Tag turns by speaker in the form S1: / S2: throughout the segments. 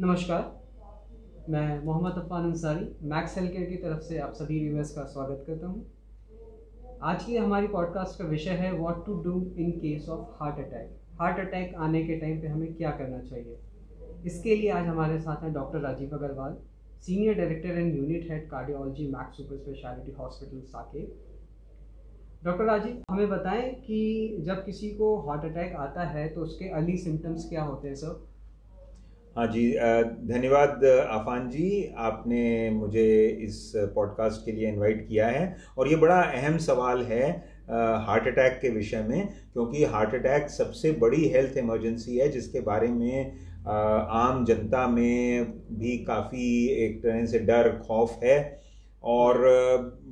S1: नमस्कार, मैं Mohammad Afan Ansari, Max Health Care की तरफ़ से आप सभी व्यूवर्स का स्वागत करता हूँ। आज की हमारी पॉडकास्ट का विषय है what to do in case of heart attack heart attack आने के टाइम पे हमें क्या करना चाहिए? इसके लिए आज हमारे साथ हैं doctor Rajeev Agarwal senior director and unit head cardiology Max Super Speciality Hospital Saket doctor Rajeev, हमें बताएँ कि जब किसी को हार्ट अटैक आता है तो उसके अर्ली सिम्टम्स क्या होते हैं सर
S2: हाँ जी धन्यवाद, आफान जी। आपने मुझे इस पॉडकास्ट के लिए इनवाइट किया है और ये बड़ा अहम सवाल है हार्ट अटैक के विषय में, क्योंकि हार्ट अटैक सबसे बड़ी हेल्थ इमरजेंसी है, जिसके बारे में आम जनता में भी काफ़ी एक तरह से डर, खौफ है। और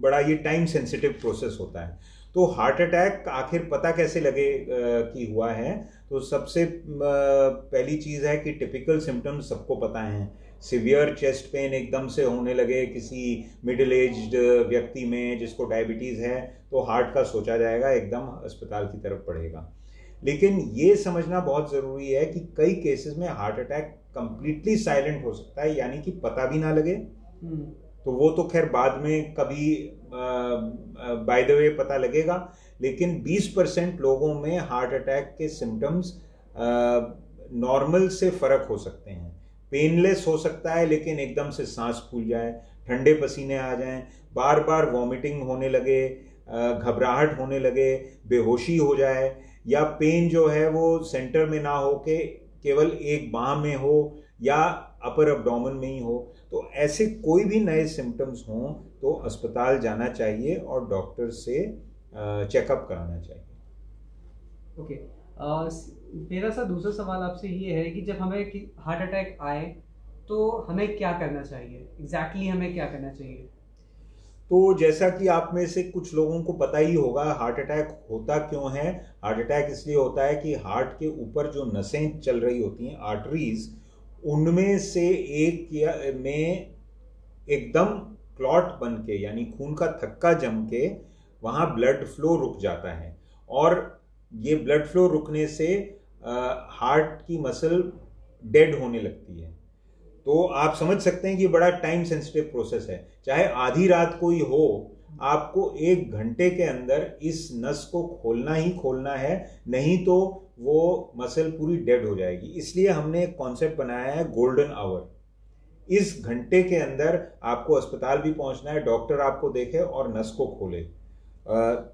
S2: बड़ा ये टाइम सेंसिटिव प्रोसेस होता है। तो हार्ट अटैक आखिर पता कैसे लगे कि हुआ है? तो सबसे पहली चीज़ है कि टिपिकल सिम्टम्स सबको पता है। सिवियर चेस्ट पेन एकदम से होने लगे किसी मिडिल एज व्यक्ति में जिसको डायबिटीज़ है तो हार्ट का सोचा जाएगा, एकदम अस्पताल की तरफ़ पड़ेगा लेकिन ये समझना बहुत ज़रूरी है कि कई केसेस में हार्ट अटैक कंप्लीटली साइलेंट हो सकता है, यानी कि पता भी ना लगे। हम्म। तो वो तो खैर बाद में कभी बाय द वे पता लगेगा, लेकिन 20 परसेंट लोगों में हार्ट अटैक के सिम्टम्स नॉर्मल से फ़र्क हो सकते हैं। पेनलेस हो सकता है, लेकिन एकदम से सांस फूल जाए, ठंडे पसीने आ जाएँ बार बार वॉमिटिंग होने लगे घबराहट होने लगे, बेहोशी हो जाए, या पेन जो है वो सेंटर में ना हो के केवल एक बाह में हो या अपर अबडोमन में ही हो तो ऐसे कोई भी नए सिम्टम्स हों तो अस्पताल जाना चाहिए और डॉक्टर से चेकअप कराना चाहिए।
S1: Okay okay. मेरा सा दूसरा सवाल आपसे ये है कि जब हमें हार्ट अटैक आए तो हमें क्या करना चाहिए? एग्जैक्टली exactly हमें क्या करना चाहिए?
S2: तो जैसा कि आप में से कुछ लोगों को पता ही होगा हार्ट अटैक होता क्यों है? हार्ट अटैक इसलिए होता है कि हार्ट के ऊपर जो नसें चल रही होती हैं आर्टरीज उनमें से एक या में एकदम क्लॉट बन के यानी खून का थक्का जम के वहाँ ब्लड फ्लो रुक जाता है। और ये ब्लड फ्लो रुकने से हार्ट की मसल डेड होने लगती है। तो आप समझ सकते हैं कि बड़ा टाइम सेंसिटिव प्रोसेस है। चाहे आधी रात को ही हो आपको एक घंटे के अंदर इस नस को खोलना ही खोलना है, नहीं तो वो मसल पूरी डेड हो जाएगी। इसलिए हमने एक कॉन्सेप्ट बनाया है गोल्डन आवर इस घंटे के अंदर आपको अस्पताल भी पहुँचना है डॉक्टर आपको देखे और नस को खोले।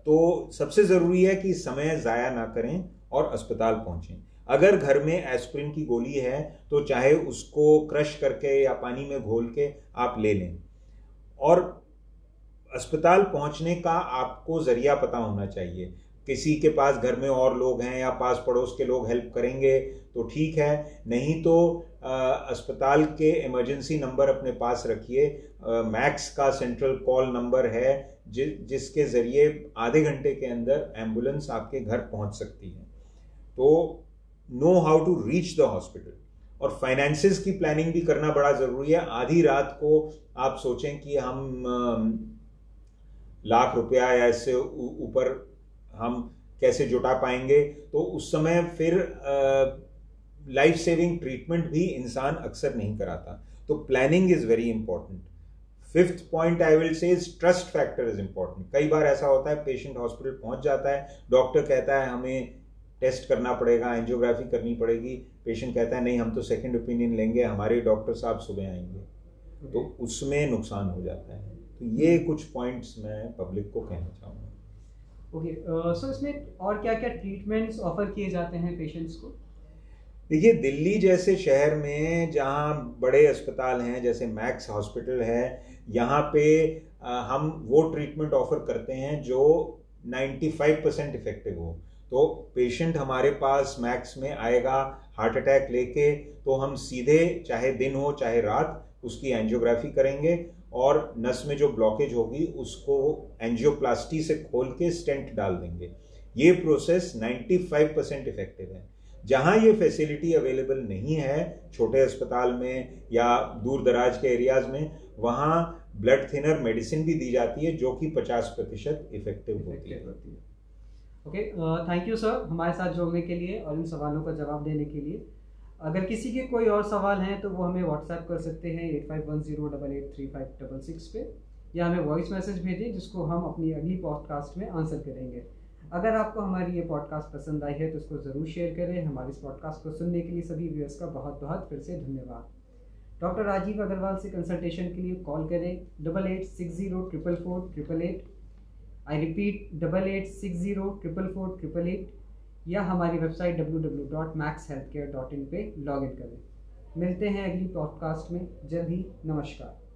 S2: तो सबसे ज़रूरी है कि समय ज़ाया ना करें और अस्पताल पहुंचें। अगर घर में एस्प्रिन की गोली है तो चाहे उसको क्रश करके या पानी में घोल के आप ले लें। और अस्पताल पहुँचने का आपको ज़रिया पता होना चाहिए। किसी के पास घर में और लोग हैं या पास पड़ोस के लोग हेल्प करेंगे तो ठीक है। नहीं तो आ, अस्पताल के इमरजेंसी नंबर अपने पास रखिए। मैक्स का सेंट्रल कॉल नंबर है जि, जिसके ज़रिए आधे घंटे के अंदर एंबुलेंस आपके घर पहुँच सकती है। तो know how to reach the hospital. और फाइनेंसिस की प्लानिंग भी करना बड़ा ज़रूरी है। आधी रात को आप सोचें कि हम लाख रुपया या इससे ऊपर हम कैसे जुटा पाएँगे? तो उस समय फिर लाइफ सेविंग ट्रीटमेंट भी इंसान अक्सर नहीं कराता। तो planning is very important fifth point I will say is trust factor is important कई बार ऐसा होता है पेशेंट हॉस्पिटल पहुँच जाता है डॉक्टर कहता है, हमें टेस्ट करना पड़ेगा एंजियोग्राफी करनी पड़ेगी। पेशेंट कहता है, नहीं, हम तो सेकंड ओपिनियन लेंगे, हमारे डॉक्टर साहब सुबह आएँगे। तो उसमें नुकसान हो जाता है। तो ये कुछ पॉइंट्स मैं पब्लिक को कहना चाहूँगा।
S1: ओके सो इसमें और क्या क्या ट्रीटमेंट्स ऑफ़र किए जाते हैं पेशेंट्स को?
S2: देखिए दिल्ली जैसे शहर में जहाँ बड़े अस्पताल हैं जैसे मैक्स हॉस्पिटल है यहाँ पे हम वो ट्रीटमेंट ऑफ़र करते हैं जो 95 परसेंट इफ़ेक्टिव हो। तो पेशेंट हमारे पास मैक्स में आएगा हार्ट अटैक लेके तो हम सीधे चाहे दिन हो, चाहे रात, उसकी एंजियोग्राफी करेंगे और नस में जो ब्लॉकेज होगी, उसको एंजियोप्लास्टी से खोल के स्टेंट डाल देंगे। ये प्रोसेस 95 परसेंट इफ़ेक्टिव है। जहाँ ये फैसिलिटी अवेलेबल नहीं है, छोटे अस्पताल में या दूर दराज के एरियाज़ में, वहाँ ब्लड थिनर मेडिसिन भी दी जाती है, जो कि 50 प्रतिशत इफ़ेक्टिव होती है।
S1: ओके थैंक यू सर हमारे साथ जुड़ने के लिए और इन सवालों का जवाब देने के लिए। अगर किसी के कोई और सवाल हैं तो वो हमें व्हाट्सएप कर सकते हैं eight five one zero double eight three five double six पे, या हमें वॉइस मैसेज भेजें, जिसको हम अपनी अगली पॉडकास्ट में आंसर करेंगे। अगर आपको हमारी ये पॉडकास्ट पसंद आई है तो इसको ज़रूर शेयर करें। हमारे इस पॉडकास्ट को सुनने के लिए सभी व्यूअर्स का बहुत बहुत फिर से धन्यवाद। डॉक्टर राजीव अग्रवाल से कंसल्टेशन के लिए कॉल करें double eight six zero triple four triple eight I repeat double eight six zero triple four triple eight या हमारी website W W dot Max Health Care dot in पर लॉग इन करें। मिलते हैं अगली पॉडकास्ट में। जल्द ही, नमस्कार।